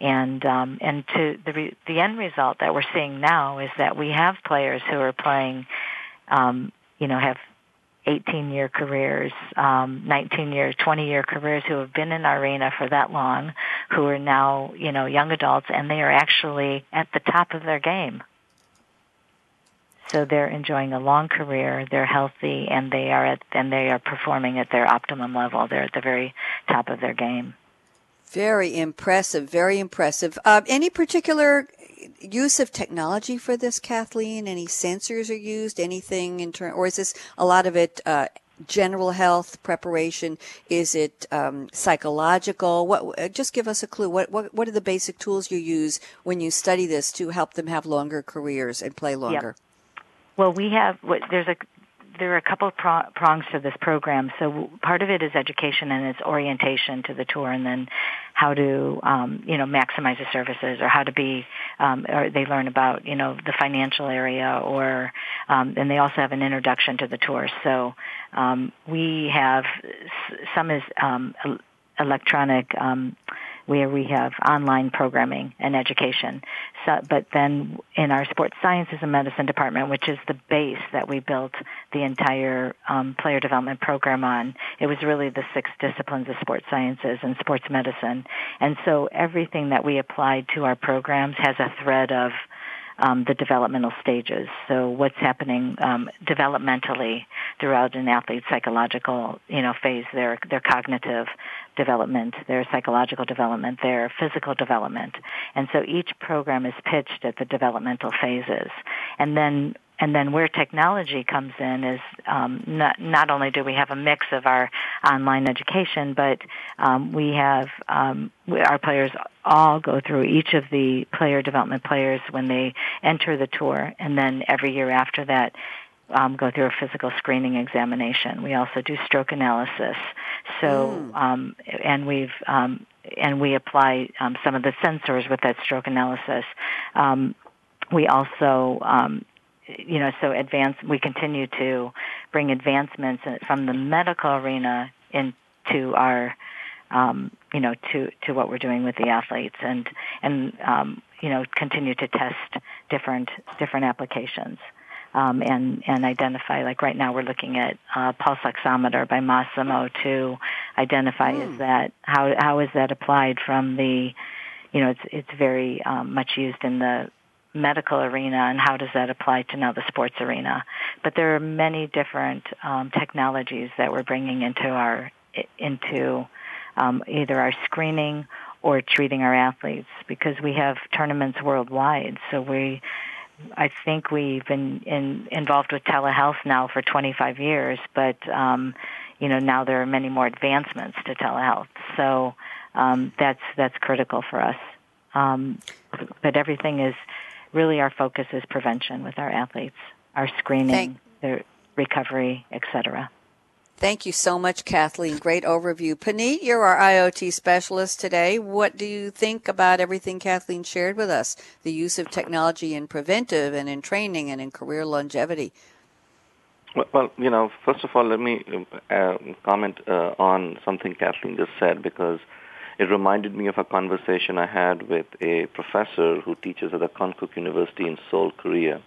And um, and to the re- the end result that we're seeing now is that we have players who are playing, um, you know, have 18 year careers, um, 19 year, 20 year careers who have been in our arena for that long, who are now, you know, young adults and they are actually at the top of their game. So they're enjoying a long career. They're healthy, and they are at and they are performing at their optimum level. They're at the very top of their game. Very impressive. Very impressive. Uh, any particular use of technology for this, Kathleen? Any sensors are used? Anything in turn, or is this a lot of it uh, general health preparation? Is it um, psychological? What? Uh, just give us a clue. What, what What are the basic tools you use when you study this to help them have longer careers and play longer? Well, we have. There's a there are a couple of prongs to this program. So part of it is education and it's orientation to the tour, and then how to um, you know maximize the services, or how to be, um, or they learn about you know the financial area, or um, and they also have an introduction to the tour. So um, we have some is um, electronic. Where we have online programming and education. So, but then in our sports sciences and medicine department, which is the base that we built the entire um, player development program on, it was really the six disciplines of sports sciences and sports medicine. And so everything that we applied to our programs has a thread of um, the developmental stages. So what's happening um, developmentally throughout an athlete's psychological, you know, phase, their their cognitive development, their psychological development, their physical development, and so each program is pitched at the developmental phases, and then and then where technology comes in is um, not, not only do we have a mix of our online education, but um, we have um, our players all go through each of the player development players when they enter the tour, and then every year after that, um, go through a physical screening examination. We also do stroke analysis. So, mm. um, and we've um, and we apply um, some of the sensors with that stroke analysis. Um, we also um, you know, so advance, we continue to bring advancements from the medical arena into our, um, you know, to, to what we're doing with the athletes and, and, um, you know, continue to test different, different applications. Um, and and identify like right now we're looking at uh, pulse oximeter by Masimo to identify mm. is that how how is that applied from the you know it's it's very um, much used in the medical arena and how does that apply to now the sports arena. But there are many different um, technologies that we're bringing into our into um, either our screening or treating our athletes because we have tournaments worldwide. So we, I think we've been in, involved with telehealth now for 25 years, but um, you know now there are many more advancements to telehealth. So um, that's that's critical for us. Um, but everything is really our focus is prevention with our athletes, our screening, Thank- their recovery, etc. Thank you so much, Kathleen. Great overview. Puneet, you're our IoT specialist today. What do you think about everything Kathleen shared with us? The use of technology in preventive and in training and in career longevity. Well, you know, first of all, let me uh, comment uh, on something Kathleen just said because it reminded me of a conversation I had with a professor who teaches at the Konkuk University in Seoul, Korea.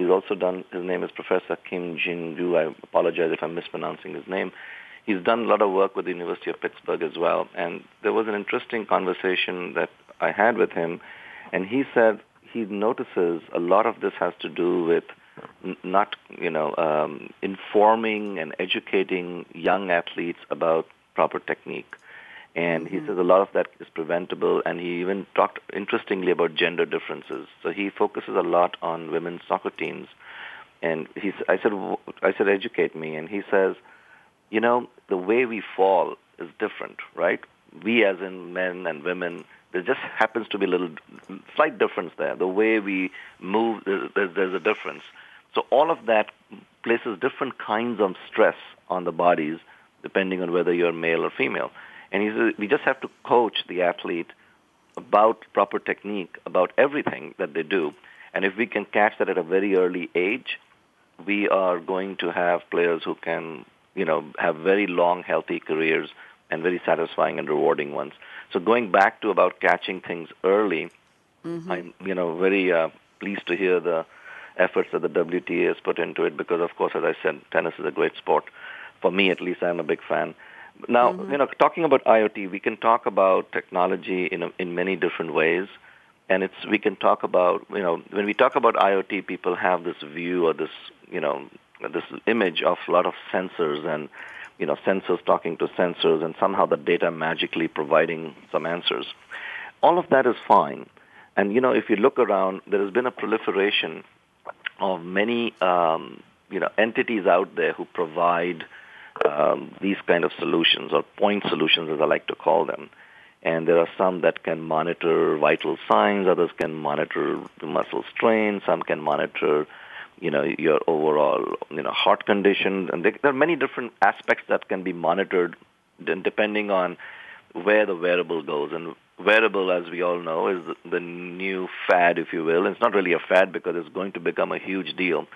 He's also done, his name is Professor Kim Jin-gu. I apologize if I'm mispronouncing his name. He's done a lot of work with the University of Pittsburgh as well. And there was an interesting conversation that I had with him. And he said he notices a lot of this has to do with not, you know, um, informing and educating young athletes about proper technique. And he mm-hmm. says a lot of that is preventable, and he even talked interestingly about gender differences. So he focuses a lot on women's soccer teams. And he, I said, I said, educate me. And he says, you know, the way we fall is different, right? We, as in men and women, there just happens to be a little slight difference there. The way we move, there's, there's a difference. So all of that places different kinds of stress on the bodies, depending on whether you're male or female. And he says, we just have to coach the athlete about proper technique, about everything that they do. And if we can catch that at a very early age, we are going to have players who can, you know, have very long, healthy careers and very satisfying and rewarding ones. So going back to about catching things early, mm-hmm. I'm, you know, very uh, pleased to hear the efforts that the WTA has put into it because, of course, as I said, tennis is a great sport. For me, at least, I'm a big fan. Now, mm-hmm. you know, talking about IoT, we can talk about technology in a, in many different ways, and it's we can talk about you know when we talk about IoT, people have this view or this you know this image of a lot of sensors and you know sensors talking to sensors and somehow the data magically providing some answers. All of that is fine, and you know if you look around, there has been a proliferation of many um, you know entities out there who provide um, these kind of solutions or point solutions, as I like to call them. And there are some that can monitor vital signs, others can monitor muscle strain, some can monitor, you know, your overall, you know, heart condition. And there are many different aspects that can be monitored depending on where the wearable goes. And wearable, as we all know, is the new fad, if you will. It's not really a fad because it's going to become a huge deal.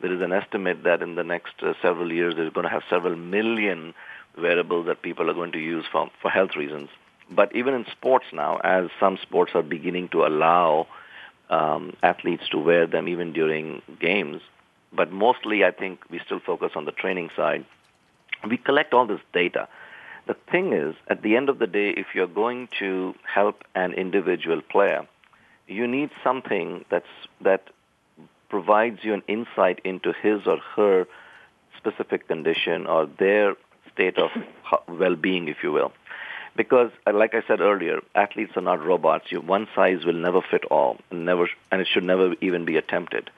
There is an estimate that in the next uh, several years, there's going to have several million wearables that people are going to use for, for health reasons. But even in sports now, as some sports are beginning to allow um, athletes to wear them even during games, but mostly I think we still focus on the training side. We collect all this data. The thing is, at the end of the day, if you're going to help an individual player, you need something that's that provides you an insight into his or her specific condition or their state of well-being, if you will. Because, uh, like I said earlier, athletes are not robots. You, one size will never fit all, and never, and it should never even be attempted.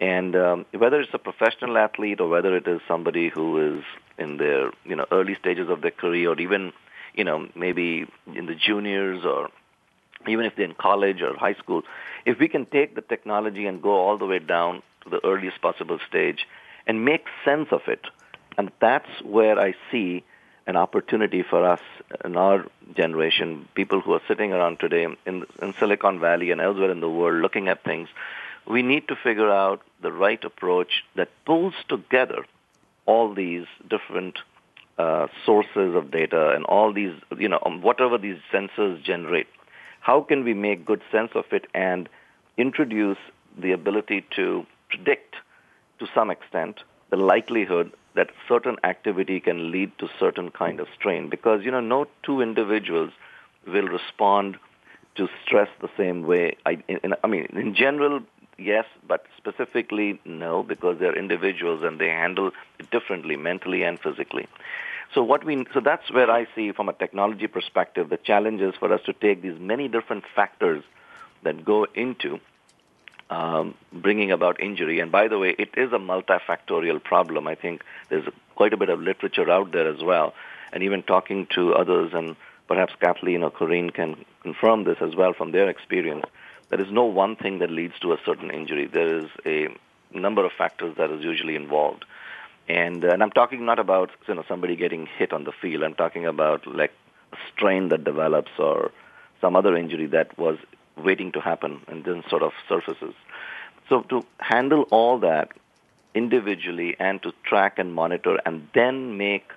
And um, whether it's a professional athlete or whether it is somebody who is in their, you know, early stages of their career, or even, you know, maybe in the juniors or even if they're in college or high school, if we can take the technology and go all the way down to the earliest possible stage and make sense of it, and that's where I see an opportunity for us in our generation, people who are sitting around today in, in Silicon Valley and elsewhere in the world looking at things, we need to figure out the right approach that pulls together all these different uh, sources of data and all these, you know, um, whatever these sensors generate how can we make good sense of it and introduce the ability to predict to some extent the likelihood that certain activity can lead to certain kind of strain? Because you know no two individuals will respond to stress the same way. I, in, I mean in general yes but specifically no because they're individuals and they handle it differently mentally and physically so what we so that's where I see from a technology perspective the challenge is for us to take these many different factors that go into um, bringing about injury. And by the way, it is a multifactorial problem. I think there's quite a bit of literature out there as well, and even talking to others, and perhaps Kathleen or Corrine can confirm this as well from their experience. There is no one thing that leads to a certain injury. There is a number of factors that is usually involved. And, uh, and I'm talking not about you know somebody getting hit on the field. I'm talking about like a strain that develops or some other injury that was waiting to happen and then sort of surfaces. So to handle all that individually and to track and monitor and then make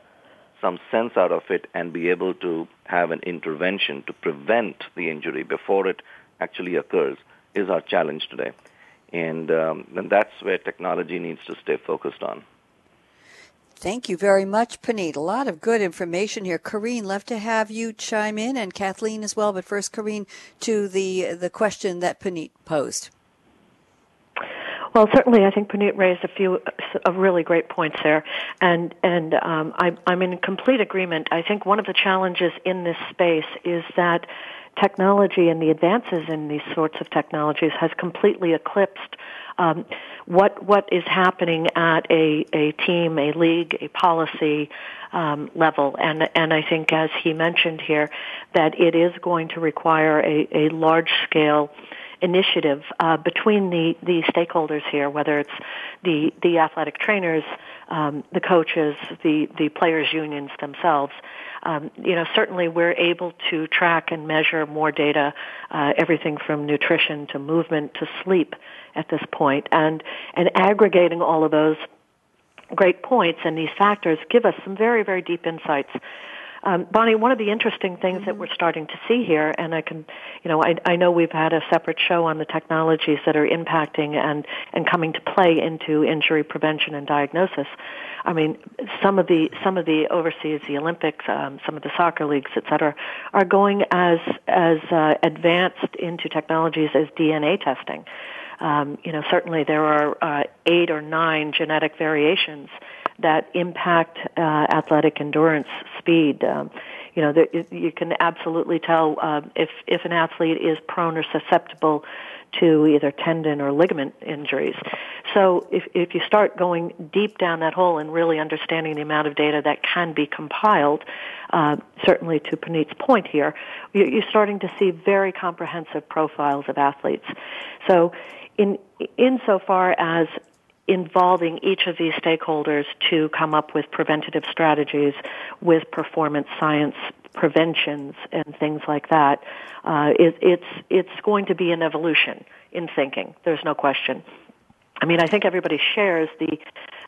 some sense out of it and be able to have an intervention to prevent the injury before it actually occurs is our challenge today. And, um, and that's where technology needs to stay focused on. Thank you very much, Puneet. A lot of good information here. Corrine, love to have you chime in, and Kathleen as well. But first, Corrine, to the the question that Puneet posed. Well, certainly, I think Puneet raised a few of really great points there, and and um, I, I'm in complete agreement. I think one of the challenges in this space is that technology and the advances in these sorts of technologies has completely eclipsed um, what what is happening at a, a team, a league, a policy um, level, and and I think as he mentioned here, that it is going to require a, a large scale initiative uh, between the, the stakeholders here, whether it's the the athletic trainers, um, the coaches, the the players' unions themselves, um, you know, certainly we're able to track and measure more data, uh, everything from nutrition to movement to sleep at this point, and and aggregating all of those great points and these factors give us some very very deep insights Um, Bonnie, one of the interesting things mm-hmm. that we're starting to see here, and I can, you know, I, I know we've had a separate show on the technologies that are impacting and, and coming to play into injury prevention and diagnosis. I mean, some of the some of the overseas, the Olympics, um, some of the soccer leagues, et cetera, are going as as uh, advanced into technologies as DNA testing. Um, you know, certainly there are uh, eight or nine genetic variations that impact uh, athletic endurance, speed. Um, you know, there, you can absolutely tell uh, if if an athlete is prone or susceptible to either tendon or ligament injuries. So if if you start going deep down that hole and really understanding the amount of data that can be compiled, uh, certainly to Puneet's point here, you're starting to see very comprehensive profiles of athletes. So in insofar as involving each of these stakeholders to come up with preventative strategies with performance science preventions and things like that. Uh, it, it's it's going to be an evolution in thinking. There's no question. I mean, I think everybody shares the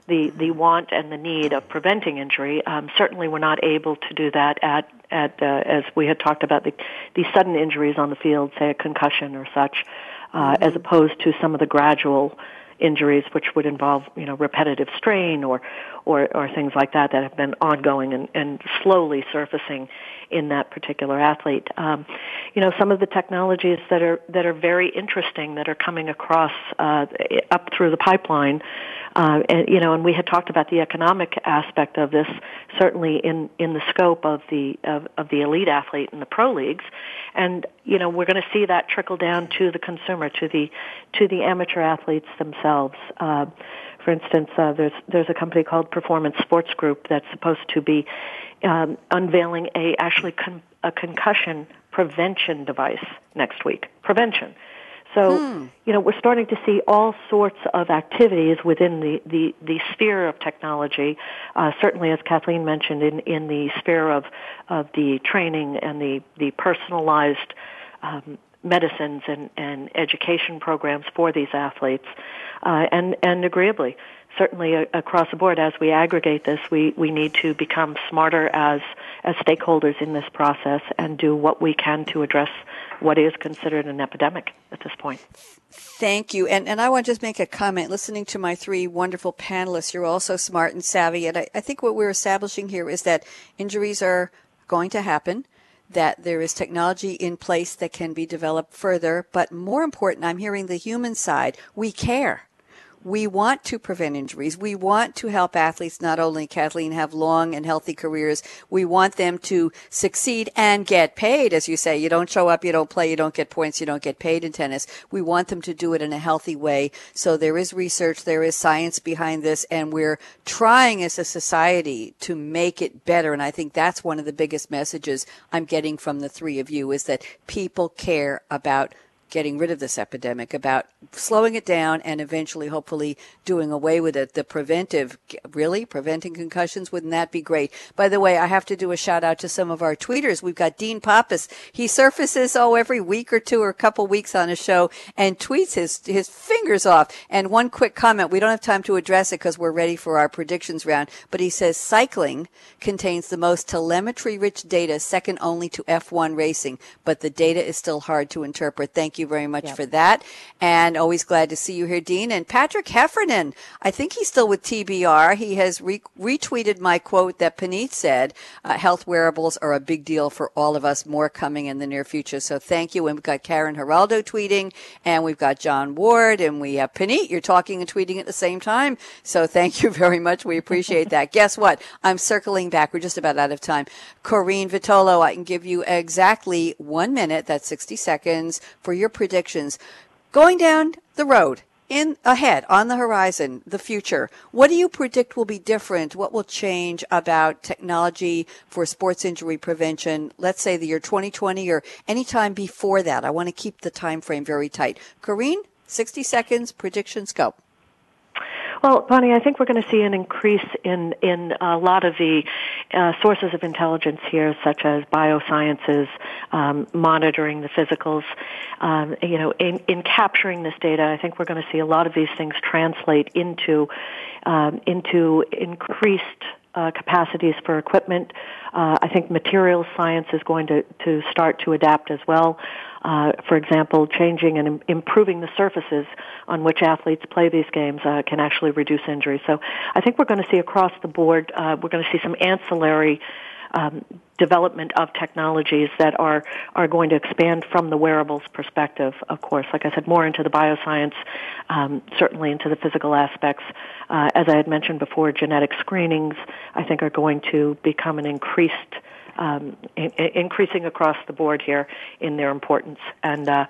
the the want and the need of preventing injury. Um, certainly, we're not able to do that at at uh, as we had talked about the the sudden injuries on the field, say a concussion or such, uh, mm-hmm. as opposed to some of the gradual injuries, which would involve you know repetitive strain or or, or things like that that have been ongoing and, and slowly surfacing in that particular athlete. Um, you know, some of the technologies that are that are very interesting that are coming across uh, up through the pipeline. Uh, and you know, and we had talked about the economic aspect of this, certainly in in the scope of the of, of the elite athlete in the pro leagues, and you know, we're going to see that trickle down to the consumer, to the to the amateur athletes themselves. Uh, for instance, uh, there's there's a company called Performance Sports Group that's supposed to be um, unveiling a actually con- a concussion prevention device next week. Prevention. So, hmm. you know, we're starting to see all sorts of activities within the, the, the sphere of technology. Uh, certainly, as Kathleen mentioned, in, in the sphere of, of the training and the, the personalized um, medicines and, and education programs for these athletes. Uh, and, and agreeably, certainly uh, across the board, as we aggregate this, we, we need to become smarter as, as stakeholders in this process and do what we can to address what is considered an epidemic at this point. Thank you. And, and I want to just make a comment. Listening to my three wonderful panelists, you're all so smart and savvy. And I, I think what we're establishing here is that injuries are going to happen that there is technology in place that can be developed further. But more important, I'm hearing the human side. We care we want to prevent injuries. We want to help athletes not only, Kathleen, have long and healthy careers, we want them to succeed and get paid. As you say, you don't show up, you don't play, you don't get points, you don't get paid in tennis. We want them to do it in a healthy way. So there is research, there is science behind this, and we're trying as a society to make it better. And I think that's one of the biggest messages I'm getting from the three of you is that people care about getting rid of this epidemic, about slowing it down and eventually, hopefully, doing away with it. The preventive, really, preventing concussions, wouldn't that be great? By the way, I have to do a shout out to some of our tweeters. We've got Dean Pappas. He surfaces, oh, every week or two or a couple weeks on a show and tweets his, his fingers off. And one quick comment. We don't have time to address it because we're ready for our predictions round, but he says cycling contains the most telemetry rich data second only to F1 racing, but the data is still hard to interpret. Thank you very much yep. for that. And always glad to see you here, Dean. And Patrick Heffernan, I think he's still with TBR. He has re- retweeted my quote that Puneet said, uh, health wearables are a big deal for all of us, more coming in the near future. So thank you. And we've got Karen Geraldo tweeting and we've got John Ward and we have Puneet. You're talking and tweeting at the same time. So thank you very much. We appreciate that. Guess what? I'm circling back. We're just about out of time. Corrine Vitolo, I can give you exactly one minute. That's 60 seconds for your your predictions. Going down the road in ahead on the horizon the future what do you predict will be different? What will change about technology for sports injury prevention? Let's say the year 2020 or any time before that. I want to keep the time frame very tight. Corrine, 60 seconds predictions go well, Bonnie, I think we're going to see an increase in in a lot of the uh, sources of intelligence here, such as biosciences, um, monitoring the physicals. Um, you know, in, in capturing this data, I think we're going to see a lot of these things translate into um, into increased uh, capacities for equipment. Uh, I think materials science is going to, to start to adapt as well. Uh, for example, changing and improving the surfaces on which athletes play these games uh, can actually reduce injury. So I think we're going to see across the board, uh, we're going to see some ancillary um, development of technologies that are are going to expand from the wearables perspective. Of course, like I said, more into the bioscience, um, certainly into the physical aspects. Uh, as I had mentioned before, genetic screenings I think are going to become an increased. Um, in, increasing across the board here in their importance, and uh,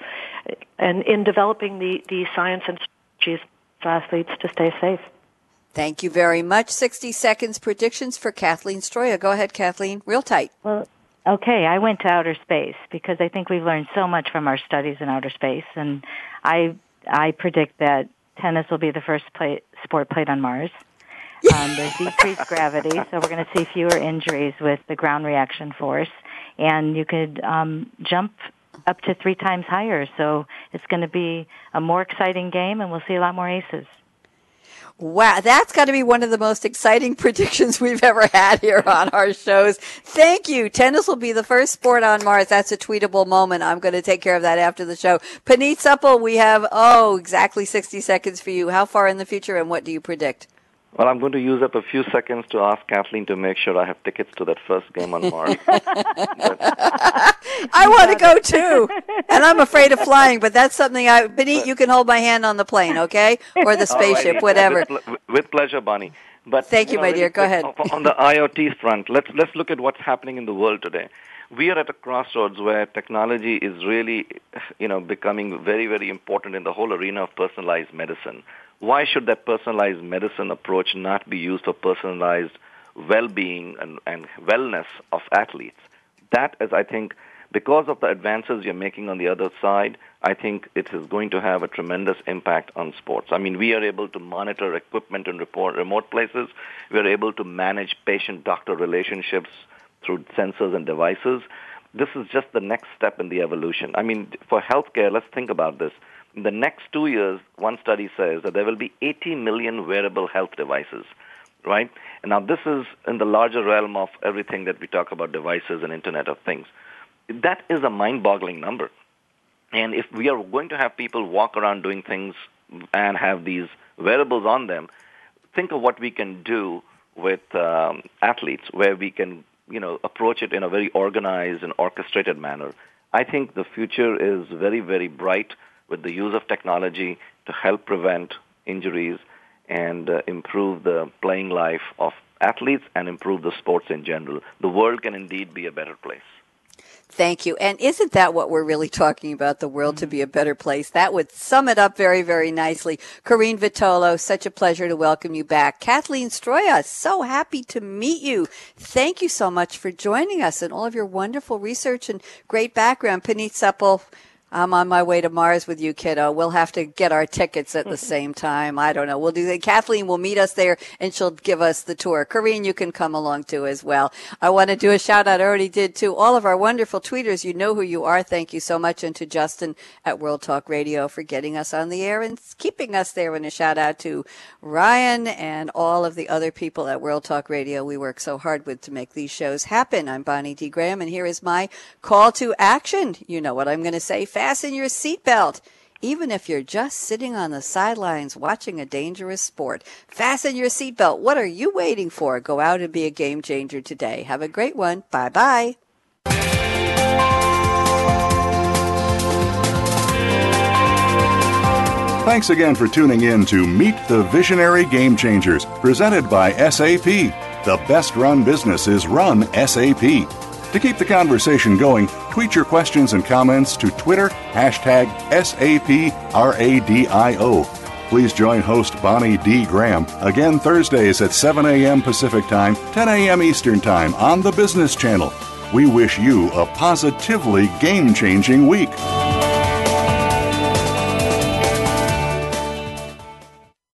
and in developing the the science and strategies for athletes to stay safe. Thank you very much. 60 seconds predictions for Kathleen Stroia. Go ahead, Kathleen. Real tight. Well, okay. I went to outer space because I think we've learned so much from our studies in outer space, and I I predict that tennis will be the first play, sport played on Mars. Um, there's decreased gravity, so we're going to see fewer injuries with the ground reaction force, and you could um, jump up to three times higher. So it's going to be a more exciting game, and we'll see a lot more aces. Wow, that's got to be one of the most exciting predictions we've ever had here on our shows. Thank you. Tennis will be the first sport on Mars. That's a tweetable moment. I'm going to take care of that after the show. Puneet Suppal, we have, oh, exactly 60 seconds for you. How far in the future and what do you predict? Well, I'm going to use up a few seconds to ask Kathleen to make sure I have tickets to that first game on Mars. I want to go too, and I'm afraid of flying. But that's something I, Puneet, you can hold my hand on the plane, okay, or the spaceship, whatever. With, with, pleasure, Bonnie. But thank you, you know, my dear. Go ahead. On the IoT front, let's let's look at what's happening in the world today. We are at a crossroads where technology is really, you know, becoming very, very important in the whole arena of personalized medicine why should that personalized medicine approach not be used for personalized well-being and, and wellness of athletes? That is, I think, because of the advances you're making on the other side, I think it is going to have a tremendous impact on sports. I mean, we are able to monitor equipment in remote places. We are able to manage patient-doctor relationships through sensors and devices. This is just the next step in the evolution. I mean, for healthcare, let's think about this. In the next two years, one study says that there will be 80 million wearable health devices, right? And now this is in the larger realm of everything that we talk about devices and Internet of Things. That is a mind-boggling number. And if we are going to have people walk around doing things and have these wearables on them, think of what we can do with um, athletes, where we can, you know, approach it in a very organized and orchestrated manner. I think the future is very, very bright with the use of technology to help prevent injuries and uh, improve the playing life of athletes and improve the sports in general. The world can indeed be a better place. Thank you. And isn't that what we're really talking about? The world to be a better place. That would sum it up very, very nicely. Corrine Vitolo, such a pleasure to welcome you back. Kathleen Stroia, so happy to meet you. Thank you so much for joining us and all of your wonderful research and great background. Puneet Suppal, I'm on my way to Mars with you, kiddo. We'll have to get our tickets at the same time. I don't know. We'll do that. Kathleen will meet us there and she'll give us the tour. Corrine, you can come along too as well. I want to do a shout out. I already did to all of our wonderful tweeters. You know who you are. Thank you so much. And to Justin at World Talk Radio for getting us on the air and keeping us there. And a shout out to Ryan and all of the other people at World Talk Radio. We work so hard with to make these shows happen. I'm Bonnie D. Graham and here is my call to action. You know what I'm going to say fasten your seatbelt. Even if you're just sitting on the sidelines watching a dangerous sport, fasten your seatbelt. What are you waiting for? Go out and be a game changer today. Have a great one. Bye bye. Thanks again for tuning in to Meet the Visionary Game Changers, presented by SAP. The best run business is run SAP. To keep the conversation going, tweet your questions and comments to Twitter, hashtag SAPRADIO. Please join host Bonnie D. Graham again Thursdays at 7 a.m. Pacific Time, 10 a.m. Eastern Time on the Business Channel. We wish you a positively game changing week.